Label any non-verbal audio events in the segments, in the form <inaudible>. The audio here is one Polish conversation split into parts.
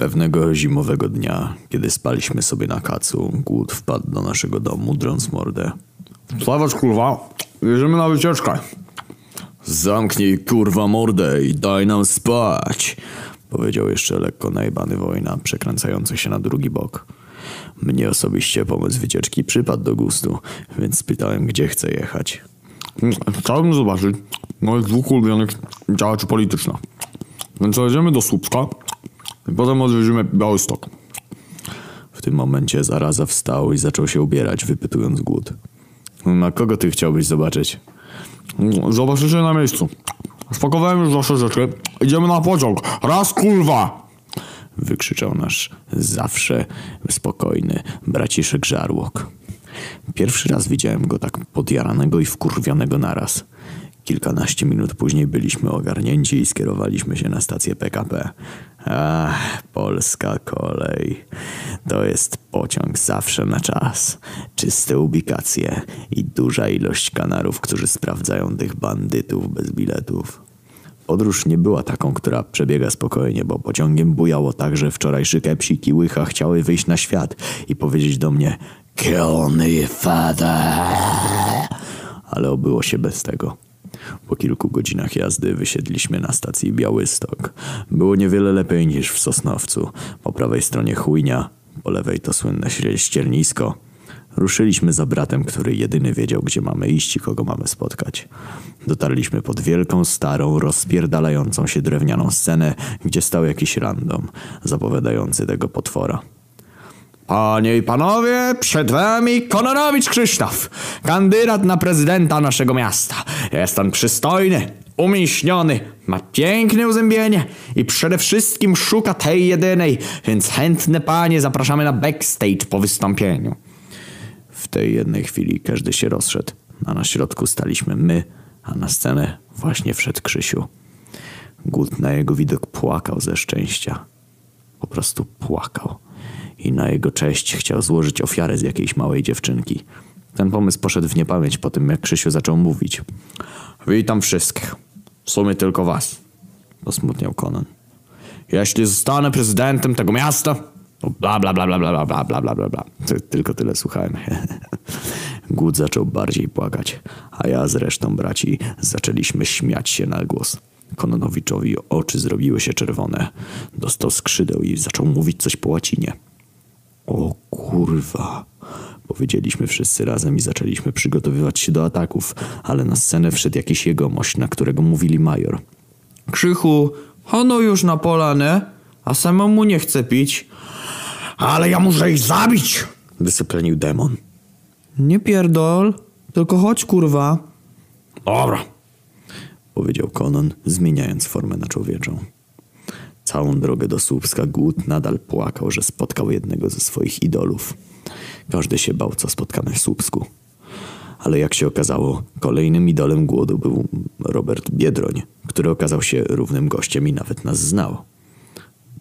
Pewnego zimowego dnia, kiedy spaliśmy sobie na kacu, głód wpadł do naszego domu, drąc mordę. Stawać kurwa, jedziemy na wycieczkę. Zamknij kurwa mordę i daj nam spać, powiedział jeszcze lekko najebany wojna, przekręcający się na drugi bok. Mnie osobiście pomysł wycieczki przypadł do gustu, więc spytałem, gdzie chcę jechać. Chciałbym zobaczyć moich dwóch ulubionych działaczy politycznych. Więc jedziemy do Słupska potem odwiedzimy Białystok. W tym momencie zaraza wstał i zaczął się ubierać, wypytując głód. Na kogo ty chciałbyś zobaczyć? Zobaczycie na miejscu. Spakowałem już wasze rzeczy. Idziemy na pociąg. Raz kurwa! wykrzyczał nasz zawsze spokojny braciszek Żarłok. Pierwszy raz widziałem go tak podjaranego i wkurwionego naraz. Kilkanaście minut później byliśmy ogarnięci i skierowaliśmy się na stację PKP. Ach, polska kolej. To jest pociąg zawsze na czas. Czyste ubikacje i duża ilość kanarów, którzy sprawdzają tych bandytów bez biletów. Podróż nie była taką, która przebiega spokojnie, bo pociągiem bujało tak, że wczorajszy kepsik i łycha chciały wyjść na świat i powiedzieć do mnie Kill me, father! Ale obyło się bez tego. Po kilku godzinach jazdy wysiedliśmy na stacji Białystok. Było niewiele lepiej niż w Sosnowcu. Po prawej stronie chujnia, po lewej to słynne ściernisko. Ruszyliśmy za bratem, który jedyny wiedział, gdzie mamy iść i kogo mamy spotkać. Dotarliśmy pod wielką, starą, rozpierdalającą się drewnianą scenę, gdzie stał jakiś random, zapowiadający tego potwora. Panie i panowie, przed wami Kononowicz Krzysztof, kandydat na prezydenta naszego miasta. Jest on przystojny, umięśniony, ma piękne uzębienie i przede wszystkim szuka tej jedynej, więc chętne panie zapraszamy na backstage po wystąpieniu. W tej jednej chwili każdy się rozszedł, a na środku staliśmy my, a na scenę właśnie wszedł Krzysiu. Głód na jego widok płakał ze szczęścia. Po prostu płakał. I na jego cześć chciał złożyć ofiarę z jakiejś małej dziewczynki. Ten pomysł poszedł w niepamięć po tym, jak Krzysiu zaczął mówić. Witam wszystkich. W sumie tylko was. Posmutniał Conan. Jeśli zostanę prezydentem tego miasta, to bla bla bla bla bla bla bla bla bla bla. Ty- Tylko tyle słuchałem. <laughs> Głód zaczął bardziej płakać, a ja z resztą braci zaczęliśmy śmiać się na głos. Kononowiczowi oczy zrobiły się czerwone. Dostał skrzydeł i zaczął mówić coś po łacinie. O kurwa, powiedzieliśmy wszyscy razem i zaczęliśmy przygotowywać się do ataków, ale na scenę wszedł jakiś jegomość, na którego mówili major. Krzychu, hono już na polanę, a samemu nie chce pić. Ale ja muszę ich zabić! Wysyplenił demon. Nie pierdol, tylko chodź kurwa. Dobra. powiedział Conan, zmieniając formę na człowieczą. Całą drogę do Słupska Głód nadal płakał, że spotkał jednego ze swoich idolów. Każdy się bał, co spotkamy w Słupsku. Ale jak się okazało, kolejnym idolem Głodu był Robert Biedroń, który okazał się równym gościem i nawet nas znał.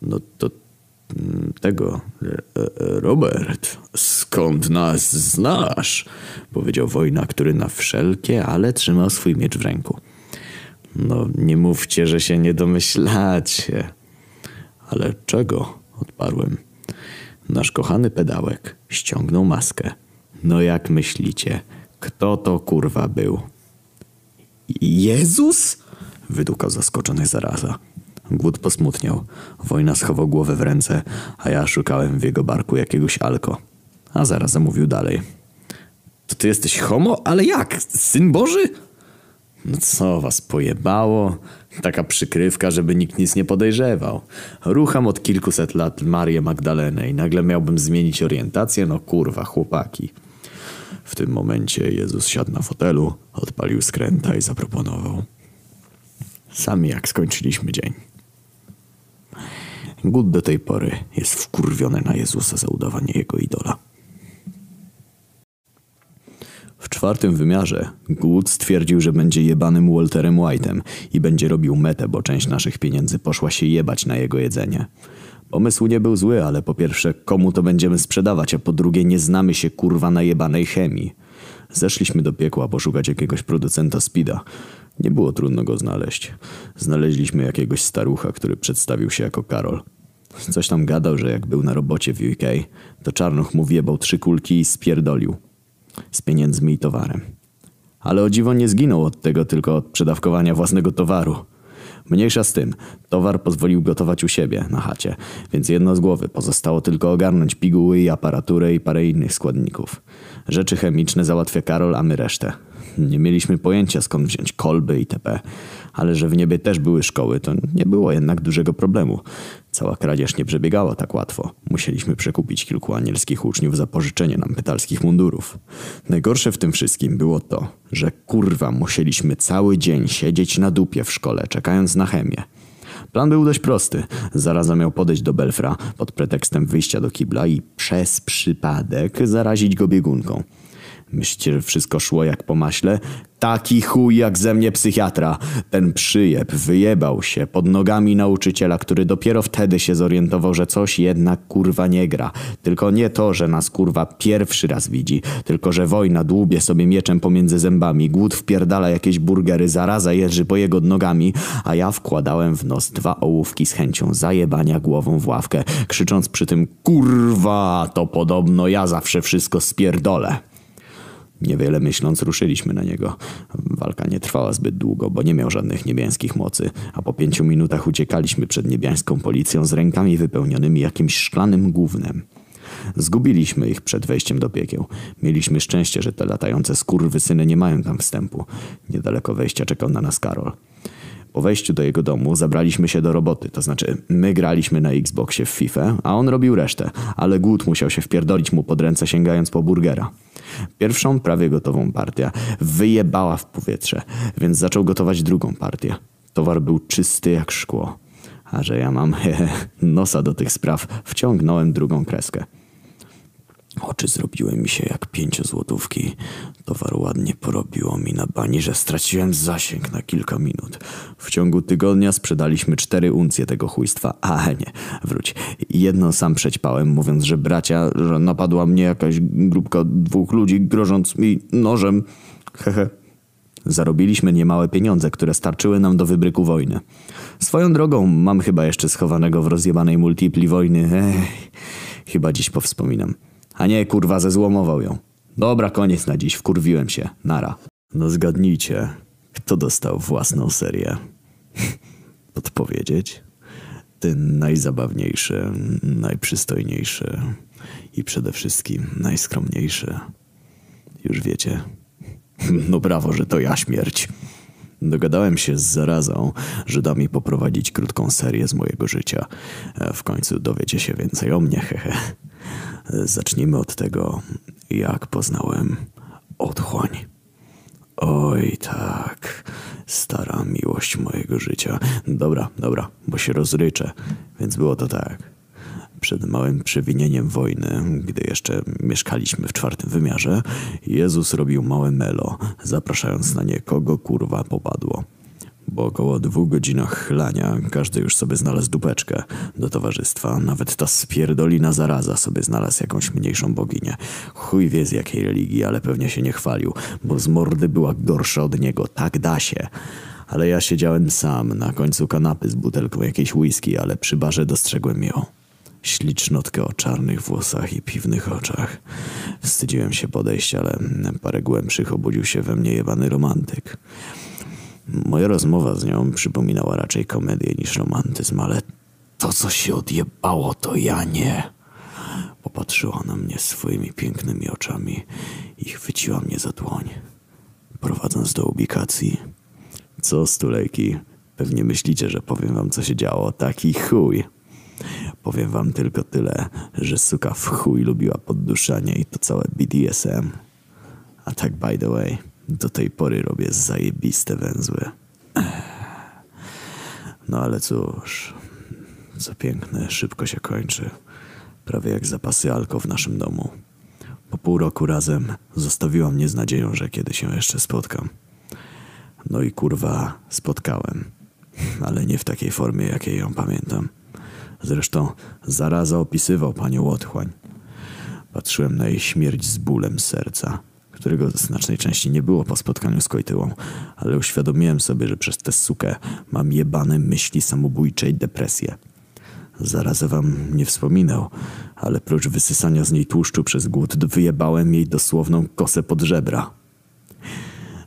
No to mm, tego, e, e, Robert, skąd nas znasz? Powiedział Wojna, który na wszelkie, ale trzymał swój miecz w ręku. No, nie mówcie, że się nie domyślacie. Ale czego? Odparłem. Nasz kochany pedałek ściągnął maskę. No jak myślicie, kto to kurwa był? Jezus? Wydukał zaskoczony zaraza. Głód posmutniał. Wojna schował głowę w ręce, a ja szukałem w jego barku jakiegoś alko. A zarazem mówił dalej. To ty jesteś homo? Ale jak? Syn Boży? No co was pojebało? Taka przykrywka, żeby nikt nic nie podejrzewał. Rucham od kilkuset lat Marię Magdalenę i nagle miałbym zmienić orientację? No kurwa, chłopaki. W tym momencie Jezus siadł na fotelu, odpalił skręta i zaproponował. Sami jak skończyliśmy dzień. Głód do tej pory jest wkurwiony na Jezusa za udawanie jego idola. W czwartym wymiarze Good stwierdził, że będzie jebanym Walterem White'em i będzie robił metę, bo część naszych pieniędzy poszła się jebać na jego jedzenie. Pomysł nie był zły, ale po pierwsze, komu to będziemy sprzedawać, a po drugie, nie znamy się kurwa na jebanej chemii. Zeszliśmy do piekła poszukać jakiegoś producenta speeda. Nie było trudno go znaleźć. Znaleźliśmy jakiegoś starucha, który przedstawił się jako Karol. Coś tam gadał, że jak był na robocie w UK, to Czarnuch mu wjebał trzy kulki i spierdolił. Z pieniędzmi i towarem. Ale o dziwo nie zginął od tego, tylko od przedawkowania własnego towaru. Mniejsza z tym, towar pozwolił gotować u siebie, na chacie, więc jedno z głowy pozostało tylko ogarnąć piguły i aparaturę i parę innych składników. Rzeczy chemiczne załatwia Karol, a my resztę. Nie mieliśmy pojęcia skąd wziąć kolby itp., ale że w niebie też były szkoły, to nie było jednak dużego problemu. Cała kradzież nie przebiegała tak łatwo. Musieliśmy przekupić kilku anielskich uczniów za pożyczenie nam pytalskich mundurów. Najgorsze w tym wszystkim było to, że kurwa musieliśmy cały dzień siedzieć na dupie w szkole, czekając na chemię. Plan był dość prosty. Zaraza miał podejść do Belfra pod pretekstem wyjścia do kibla i przez przypadek zarazić go biegunką. Myślicie, że wszystko szło jak po maśle? Taki chuj jak ze mnie psychiatra. Ten przyjeb wyjebał się pod nogami nauczyciela, który dopiero wtedy się zorientował, że coś jednak kurwa nie gra. Tylko nie to, że nas kurwa pierwszy raz widzi, tylko że wojna dłubie sobie mieczem pomiędzy zębami, głód wpierdala jakieś burgery, zaraza jeży po jego nogami, a ja wkładałem w nos dwa ołówki z chęcią zajebania głową w ławkę, krzycząc przy tym kurwa, to podobno ja zawsze wszystko spierdolę. Niewiele myśląc ruszyliśmy na niego. Walka nie trwała zbyt długo, bo nie miał żadnych niebiańskich mocy, a po pięciu minutach uciekaliśmy przed niebiańską policją z rękami wypełnionymi jakimś szklanym gównem. Zgubiliśmy ich przed wejściem do piekieł. Mieliśmy szczęście, że te latające skurwysyny nie mają tam wstępu. Niedaleko wejścia czekał na nas Karol. Po wejściu do jego domu zabraliśmy się do roboty, to znaczy my graliśmy na Xboxie w FIFA, a on robił resztę, ale głód musiał się wpierdolić mu pod ręce sięgając po burgera. Pierwszą, prawie gotową partię wyjebała w powietrze, więc zaczął gotować drugą partię. Towar był czysty jak szkło. A że ja mam hehe, <laughs> nosa do tych spraw, wciągnąłem drugą kreskę. Oczy zrobiły mi się jak pięciozłotówki. Towar ładnie porobiło mi na bani, że straciłem zasięg na kilka minut. W ciągu tygodnia sprzedaliśmy cztery uncje tego chujstwa. A nie, wróć. Jedną sam przećpałem, mówiąc, że bracia, że napadła mnie jakaś grupka dwóch ludzi, grożąc mi nożem. Hehe. Zarobiliśmy niemałe pieniądze, które starczyły nam do wybryku wojny. Swoją drogą mam chyba jeszcze schowanego w rozjebanej multipli wojny. Ech, chyba dziś powspominam. A nie, kurwa, zezłomował ją. Dobra, koniec na dziś, wkurwiłem się. Nara. No zgadnijcie, kto dostał własną serię? <laughs> Podpowiedzieć? Ten najzabawniejszy, najprzystojniejszy i przede wszystkim najskromniejszy. Już wiecie. <laughs> No brawo, że to ja śmierć. Dogadałem się z zarazą, że da mi poprowadzić krótką serię z mojego życia. E, W końcu dowiecie się więcej o mnie, hehe. Zacznijmy od tego, jak poznałem otchłań. Oj, tak, stara miłość mojego życia. Dobra, dobra, bo się rozryczę. Więc było to tak. Przed małym przewinieniem wojny, gdy jeszcze mieszkaliśmy w czwartym wymiarze, Jezus robił małe melo, zapraszając na nie kogo kurwa popadło. Po około dwóch godzinach chlania każdy już sobie znalazł dupeczkę do towarzystwa. Nawet ta spierdolina zaraza sobie znalazł jakąś mniejszą boginię. Chuj wie z jakiej religii, ale pewnie się nie chwalił, bo z mordy była gorsza od niego. Tak da się. Ale ja siedziałem sam na końcu kanapy z butelką jakiejś whisky, ale przy barze dostrzegłem ją. Ślicznotkę o czarnych włosach i piwnych oczach. Wstydziłem się podejść, ale parę głębszych obudził się we mnie jebany romantyk. Moja rozmowa z nią przypominała raczej komedię niż romantyzm, ale to, co się odjebało, to ja nie. Popatrzyła na mnie swoimi pięknymi oczami i chwyciła mnie za dłoń, prowadząc do ubikacji. Co, stulejki? Pewnie myślicie, że powiem wam, co się działo. Taki chuj. Powiem wam tylko tyle, że suka w chuj lubiła podduszanie i to całe BDSM. A tak by the way, do tej pory robię zajebiste węzły. No ale cóż, co piękne, szybko się kończy. Prawie jak zapasy alko w naszym domu. Po pół roku razem zostawiła mnie z nadzieją, że kiedy się jeszcze spotkam. No i kurwa, spotkałem. Ale nie w takiej formie, jakiej ją pamiętam. Zresztą zaraza opisywał panią Otchłań. Patrzyłem na jej śmierć z bólem serca, którego znacznej części nie było po spotkaniu z Kojtyłą, ale uświadomiłem sobie, że przez tę sukę mam jebane myśli samobójcze i depresję. Zarazę wam nie wspominał, ale prócz wysysania z niej tłuszczu przez głód, wyjebałem jej dosłowną kosę pod żebra.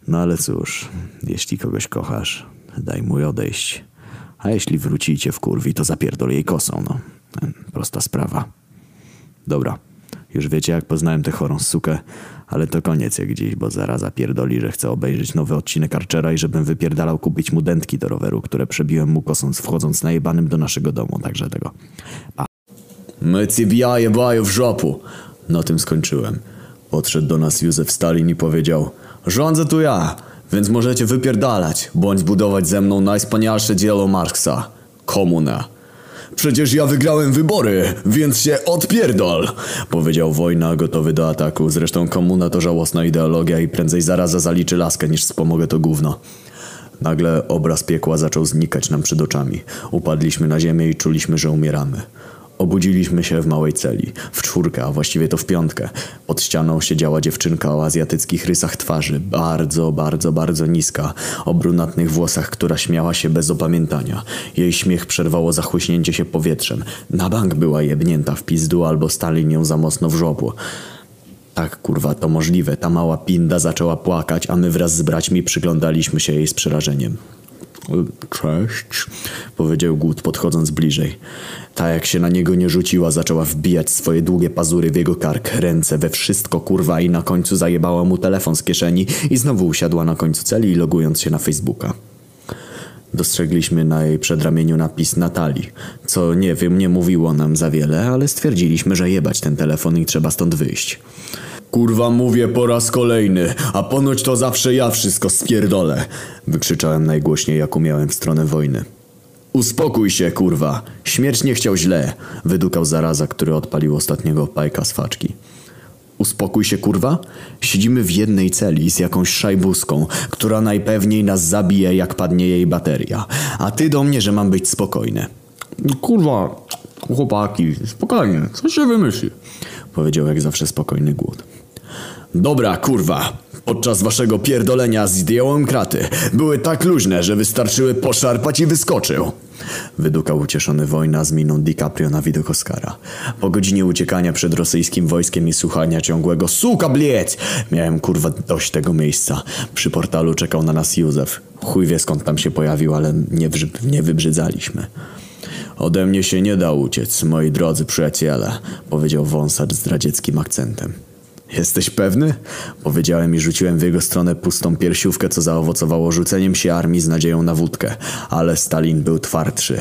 No ale cóż, jeśli kogoś kochasz, daj mu odejść. A jeśli wrócicie w kurwi, to zapierdol jej kosą, no. Prosta sprawa. Dobra, już wiecie jak poznałem tę chorą sukę, ale to koniec jak dziś, bo zaraz pierdoli, że chce obejrzeć nowy odcinek Archera i żebym wypierdalał kupić mu dętki do roweru, które przebiłem mu kosąc wchodząc najebanym do naszego domu, także tego. Pa. My ciebie jebaju w żopu. Na tym skończyłem. Podszedł do nas Józef Stalin i powiedział Rządzę tu ja, więc możecie wypierdalać, bądź budować ze mną najwspanialsze dzieło Marksa. Komuna. Przecież ja wygrałem wybory, więc się odpierdol! Powiedział wojna, gotowy do ataku. Zresztą komuna to żałosna ideologia i prędzej zaraza zaliczy laskę niż wspomogę to gówno. Nagle obraz piekła zaczął znikać nam przed oczami. Upadliśmy na ziemię i czuliśmy, że umieramy. Obudziliśmy się w małej celi, w czwórkę, a właściwie to w piątkę. Pod ścianą siedziała dziewczynka o azjatyckich rysach twarzy, bardzo, bardzo, bardzo niska, o brunatnych włosach, która śmiała się bez opamiętania. Jej śmiech przerwało zachłyśnięcie się powietrzem. Na bank była jebnięta w pizdu albo stali nią za mocno w żopło. Tak, kurwa, to możliwe. Ta mała pinda zaczęła płakać, a my wraz z braćmi przyglądaliśmy się jej z przerażeniem. Cześć, powiedział Głód podchodząc bliżej. Ta jak się na niego nie rzuciła, zaczęła wbijać swoje długie pazury w jego kark, ręce we wszystko kurwa i na końcu zajebała mu telefon z kieszeni i znowu usiadła na końcu celi, logując się na Facebooka. Dostrzegliśmy na jej przedramieniu napis Natalii, co nie wiem, nie mówiło nam za wiele, ale stwierdziliśmy, że jebać ten telefon i trzeba stąd wyjść. Kurwa mówię po raz kolejny, a ponoć to zawsze ja wszystko spierdolę. Wykrzyczałem najgłośniej jak umiałem w stronę wojny. Uspokój się, kurwa. Śmierć nie chciał źle, wydukał zaraza, który odpalił ostatniego pajka z faczki. Uspokój się, kurwa? Siedzimy w jednej celi z jakąś szajbuską, która najpewniej nas zabije, jak padnie jej bateria. A ty do mnie, że mam być spokojny. Kurwa, chłopaki, spokojnie, co się wymyśli? Powiedział jak zawsze spokojny głód. Dobra, kurwa. Podczas waszego pierdolenia zdjąłem kraty. Były tak luźne, że wystarczyły poszarpać i wyskoczył. Wydukał ucieszony wojna z miną DiCaprio na widok Oscara. Po godzinie uciekania przed rosyjskim wojskiem i słuchania ciągłego Suka bliec! Miałem kurwa dość tego miejsca. Przy portalu czekał na nas Józef. Chuj wie skąd tam się pojawił, ale nie, nie wybrzydzaliśmy. Ode mnie się nie da uciec, moi drodzy przyjaciele, powiedział wąsacz z radzieckim akcentem. Jesteś pewny? Powiedziałem i rzuciłem w jego stronę pustą piersiówkę, co zaowocowało rzuceniem się armii z nadzieją na wódkę. Ale Stalin był twardszy.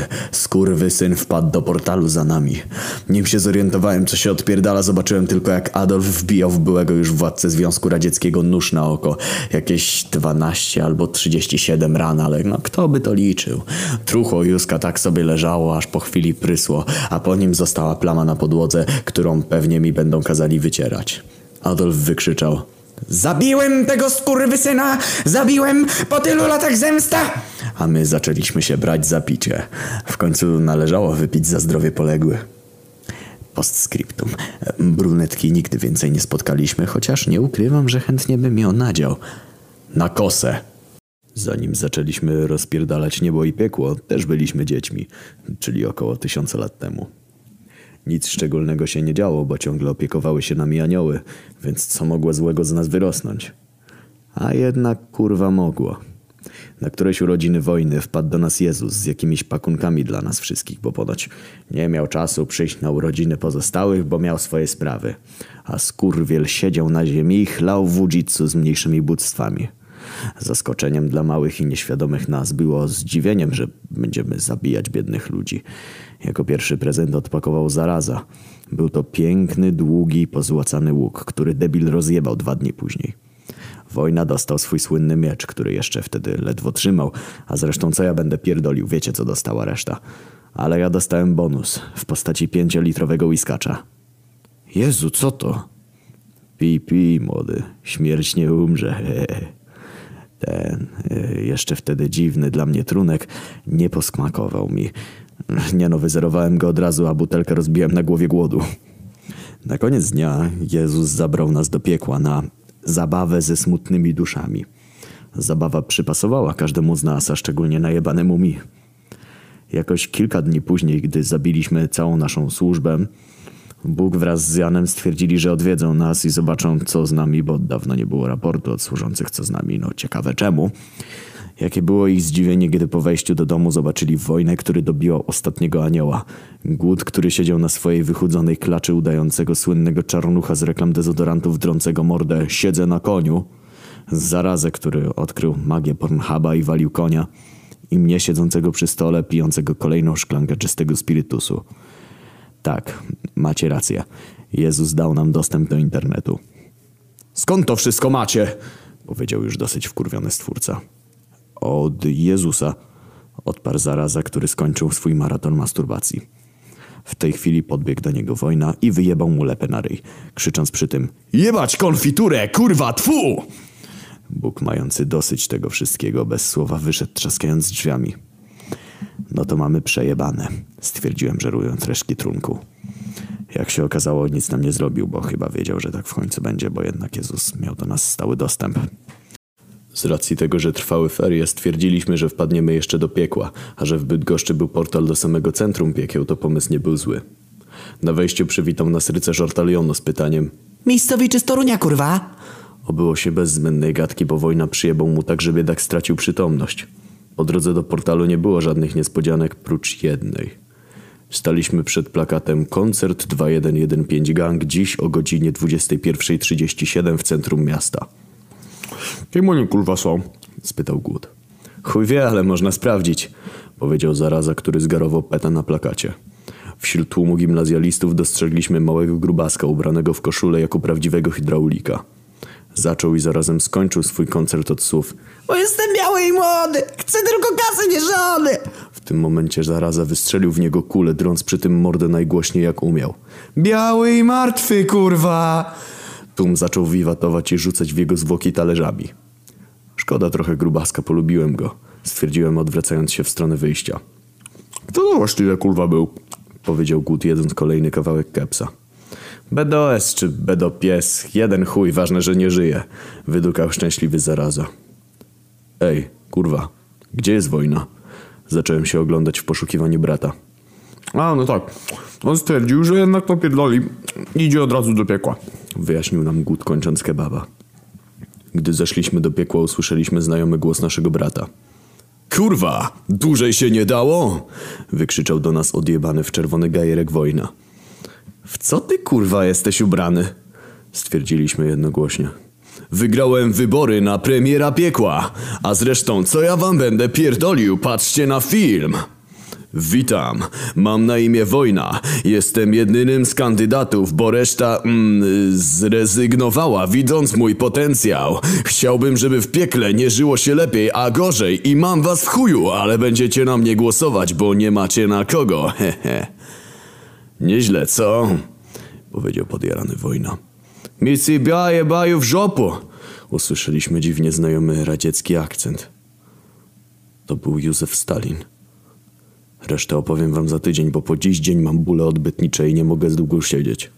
syn wpadł do portalu za nami. Nim się zorientowałem, co się odpierdala, zobaczyłem tylko, jak Adolf wbijał w byłego już władcę Związku Radzieckiego nóż na oko. Jakieś 12 albo 37 ran, ale no kto by to liczył? Trucho Józka tak sobie leżało, aż po chwili prysło, a po nim została plama na podłodze, którą pewnie mi będą kazali wycierać. Adolf wykrzyczał. Zabiłem tego skurwysyna! Zabiłem po tylu latach zemsta! A my zaczęliśmy się brać za picie. W końcu należało wypić za zdrowie poległych. Postscriptum. Brunetki nigdy więcej nie spotkaliśmy, chociaż nie ukrywam, że chętnie bym ją nadział. Na kosę. Zanim zaczęliśmy rozpierdalać niebo i piekło, też byliśmy dziećmi, czyli około tysiąca lat temu. Nic szczególnego się nie działo, bo ciągle opiekowały się nami anioły, więc co mogło złego z nas wyrosnąć? A jednak kurwa mogło. Na któreś urodziny wojny wpadł do nas Jezus z jakimiś pakunkami dla nas wszystkich, bo ponoć nie miał czasu przyjść na urodziny pozostałych, bo miał swoje sprawy. A skurwiel siedział na ziemi i chlał w z mniejszymi bóstwami. Zaskoczeniem dla małych i nieświadomych nas było zdziwieniem, że będziemy zabijać biednych ludzi. Jako pierwszy prezent odpakował zaraza. Był to piękny, długi, pozłacany łuk, który debil rozjebał dwa dni później. Wojna dostał swój słynny miecz, który jeszcze wtedy ledwo trzymał, a zresztą co ja będę pierdolił, wiecie co dostała reszta. Ale ja dostałem bonus w postaci pięciolitrowego whiskacza. Jezu, co to? Pi, pi, młody, śmierć nie umrze. <laughs> Ten y, jeszcze wtedy dziwny dla mnie trunek nie posmakował mi. Nie no, wyzerowałem go od razu, a butelkę rozbiłem na głowie głodu. Na koniec dnia Jezus zabrał nas do piekła na zabawę ze smutnymi duszami. Zabawa przypasowała każdemu z nas, a szczególnie najebanemu mi. Jakoś kilka dni później, gdy zabiliśmy całą naszą służbę, Bóg wraz z Janem stwierdzili, że odwiedzą nas i zobaczą, co z nami, bo dawno nie było raportu od służących, co z nami. No ciekawe czemu. Jakie było ich zdziwienie, gdy po wejściu do domu zobaczyli wojnę, który dobijał ostatniego anioła. Głód, który siedział na swojej wychudzonej klaczy udającego słynnego czarnucha z reklam dezodorantów drącego mordę Siedzę na koniu. Zarazę, który odkrył magię Pornhuba i walił konia. I mnie siedzącego przy stole, pijącego kolejną szklankę czystego spirytusu. Tak, macie rację. Jezus dał nam dostęp do internetu. Skąd to wszystko macie? Powiedział już dosyć wkurwiony stwórca. Od Jezusa, odparł zaraza, który skończył swój maraton masturbacji. W tej chwili podbiegł do niego wojna i wyjebał mu lepę na ryj, krzycząc przy tym Jebać konfiturę, kurwa, tfu! Bóg mający dosyć tego wszystkiego bez słowa wyszedł trzaskając drzwiami. No to mamy przejebane, stwierdziłem, żerując resztki trunku. Jak się okazało, nic nam nie zrobił, bo chyba wiedział, że tak w końcu będzie, bo jednak Jezus miał do nas stały dostęp. Z racji tego, że trwały ferie, stwierdziliśmy, że wpadniemy jeszcze do piekła, a że w Bydgoszczy był portal do samego centrum piekieł, to pomysł nie był zły. Na wejściu przywitał nas rycerz Ortaliono z pytaniem Miejscowi z Torunia, kurwa? Obyło się bez zbędnej gadki, bo wojna przyjebał mu tak, że biedak stracił przytomność. Po drodze do portalu nie było żadnych niespodzianek, prócz jednej. Staliśmy przed plakatem Koncert 2115 Gang dziś o godzinie 21.37 w centrum miasta. Kim oni kurwa są? spytał Głód. Chuj wie, ale można sprawdzić, powiedział zaraza, który zgarował peta na plakacie. Wśród tłumu gimnazjalistów dostrzegliśmy małego grubaska ubranego w koszulę jako prawdziwego hydraulika. Zaczął i zarazem skończył swój koncert od słów Bo jestem biały i młody, chcę tylko kasy, nie żony. W tym momencie zaraza wystrzelił w niego kulę, drąc przy tym mordę najgłośniej jak umiał. Biały i martwy, kurwa! Tum zaczął wiwatować i rzucać w jego zwłoki talerzami. Szkoda trochę grubaska, polubiłem go. Stwierdziłem odwracając się w stronę wyjścia. To właściwie kurwa był? Powiedział Gut jedząc kolejny kawałek kepsa. BDOS czy BDO pies, jeden chuj, ważne, że nie żyje. Wydukał szczęśliwy zaraza. Ej, kurwa, gdzie jest wojna? Zacząłem się oglądać w poszukiwaniu brata. A, no tak. On stwierdził, że jednak popierdoli idzie od razu do piekła. Wyjaśnił nam Gut kończąc kebaba. Gdy zeszliśmy do piekła, usłyszeliśmy znajomy głos naszego brata. Kurwa, dłużej się nie dało! Wykrzyczał do nas odjebany w czerwony gajerek wojna. W co ty kurwa jesteś ubrany? Stwierdziliśmy jednogłośnie. Wygrałem wybory na premiera piekła, a zresztą co ja wam będę pierdolił, patrzcie na film! Witam, mam na imię Wojna. Jestem jedynym z kandydatów, bo reszta mm, zrezygnowała, widząc mój potencjał. Chciałbym, żeby w piekle nie żyło się lepiej, a gorzej i mam was w chuju, ale będziecie na mnie głosować, bo nie macie na kogo. <laughs> Hehe. Nieźle, co? Powiedział podjarany Wojna. Micy biaje baju w żopu! Usłyszeliśmy dziwnie znajomy radziecki akcent. To był Józef Stalin. Resztę opowiem wam za tydzień, bo po dziś dzień mam bóle odbytnicze i nie mogę z długo siedzieć.